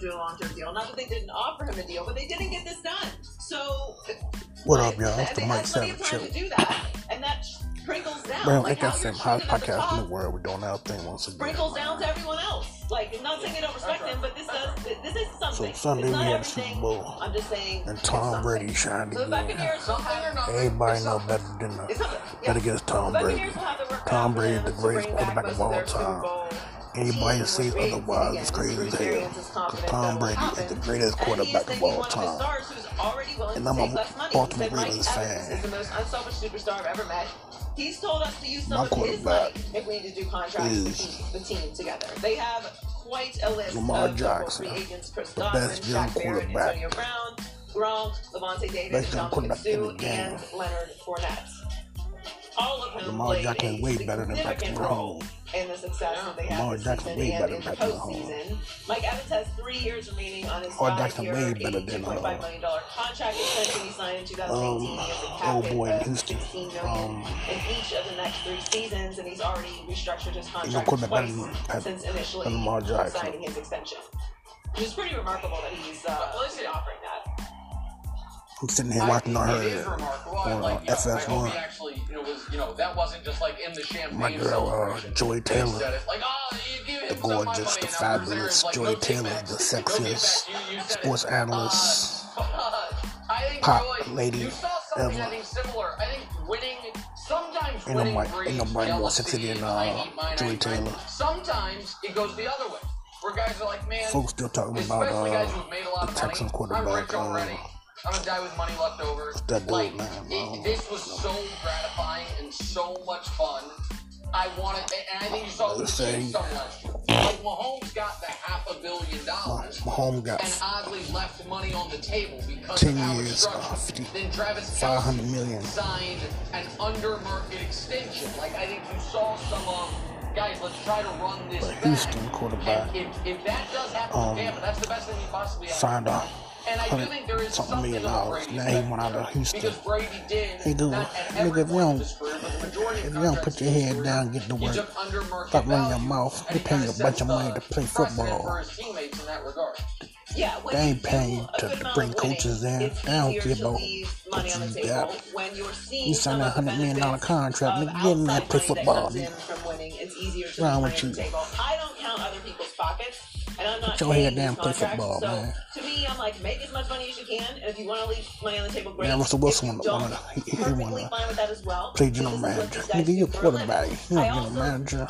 to a long-term deal. Not that they didn't offer him a deal, but they didn't get this done. So What up, y'all? It's the Mike had plenty of Savage Show. to do that, and that sprinkles down. Man, like like I how said, you're highest treated at the podcast in the world. We're doing our thing once again. sprinkles down to everyone else. Like, I'm not saying they don't respect him, but this does. This is something. So Sunday we not had Super everything. Bowl, I'm just saying. and Tom. Brady shined again. Buccaneers will have. Everybody know better than the, something. better Yeah. against Tom Brady. Buccaneers will have to work Tom Brady is the greatest quarterback of all time. Anybody says otherwise is crazy as hell. Because Tom Brady is the greatest quarterback of all time. And I'm a. Baltimore Ravens fan. He's told us to use some My of his money if we need to do contracts to is keep the team together. They have quite a list Lamar of Jackson, free agents: Chris the best young Barrett, quarterback. Antonio Brown, Gronk, Lavonte David, the Sue, and Leonard Fournette. All of them Lamar Jackson is way better than Patrick significant role Mahomes. in the success that they Lamar had Jackson way better in the than Patrick Mahomes. Mike Evans has three years remaining on his Lamar Jackson five-year, way better than, uh, $82.5 million contract extension he signed in 2018. Um, he a cap old hit boy in Houston. 16 million Um, in each of the next three seasons, and he's already restructured his contract quarterback better twice than Pat- since initially than Lamar Jackson. signing his extension. Which is pretty remarkable that he's uh, offering that. I'm sitting here watching on her on like, uh, I hope FS1. he actually, you know, was, you know, that wasn't just like in the champagne My girl, uh. Joy Taylor. like, oh, The him some of my gorgeous, the and now Bruce fabulous like, Joy no Taylor, the back. Give sexiest. You- you said it. sports analyst. Uh, I think pop Joy, lady you saw something ever. I think similar. I think winning, sometimes Ain't winning nobody- ain't nobody more sexy than, uh, I need mine, Joy I need mine. Taylor. Sometimes it goes the other way, where guys are like, man, Folks still talking about uh, the. I'm quarterback. I'm gonna die with money left over. that dude, like, man, it- don't this was so gratifying and so much fun. I wanted, and I think you saw the say- some last year. Like Mahomes got the half a billion dollars. Mahomes got And oddly left money on the table because 10 of years, structure. uh, 50 then Travis 500 Kelce million. signed an under market extension. Like I think you saw some of guys. Let's try to run this But back. Houston quarterback, if, if that does happen um, Tampa, that's the best thing he possibly had. signed a And I do hundred think there is something something million about dollars. Brady Now he effect went out there. of Houston. Because Brady did. He do. Nigga, if you don't- of his career, but the majority of If you don't put your head down, get to work. took under market Stop running your mouth. and They paying you a bunch of money to play football. Teammates in that regard. Yeah, They you ain't paying to- to bring coaches in. It's They don't care about leave money on the you table got. you're seeing You some signed a $100 million contract, of nigga, get in there, play football, comes nigga. from winning. It's easier to Wrong with you? the table. I don't count other people's pockets, I'm not Put your head paying down, play contracts. football, so man. To me, I'm like, make as much money as you can, and if you want to leave money on the table, great. Yeah, Russell Wilson if you wanna- don't, wanna- he- he wanna fine with that as well. play general manager. Nigga, you do a quarterback. living. You not I general manager.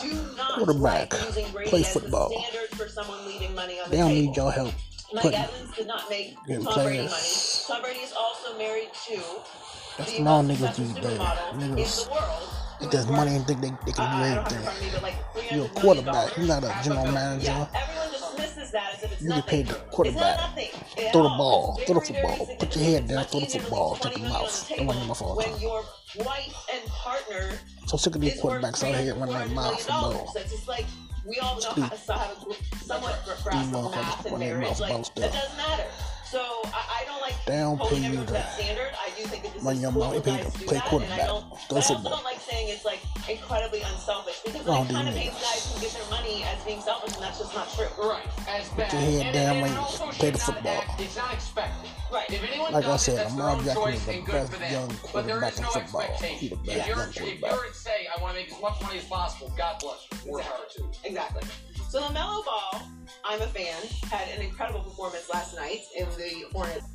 Quarterback. like Play football. for someone leaving money on the They don't need your help. Mike Evans did not make Tom Brady money. players. Tom Brady is also married to That's the most niggas these days. supermodel in Niggas the world. If there's money and think they, they can do don't have it in everything. front of me, like You're a quarterback. You're not a general manager. everyone You get nothing. paid the quarterback. Throw the ball. Throw the football. Put your head down. Throw the to football. Take 20 your mouth. on the Don't run your mouth all the time. and So sick of these quarterbacks out here running their $300 mouth million. ball. We all know how to have a somewhat grasp of math and marriage. Like stuff. doesn't matter. So I, I don't oh, like They don't holding pay you everyone to to that standard. I do think that this run your cool mouth. when guys do play that, and I quarterback. don't. But I also don't like saying it's like incredibly unselfish because Wrong it kind of these paints guys who get their money as being selfish, and that's just not true. Right. As bad. your head and, down and when it you play the football. act- it's not expected. Right. If anyone Like I does it, said, that's their Lamar own Jackson is the best young quarterback is in no football. expectation. He the If best you're, young if you're at say, I want to make as much money as possible, God bless you. More power to you. Exactly. So LaMelo Ball, I'm a fan, had an incredible performance last night in the Hornets.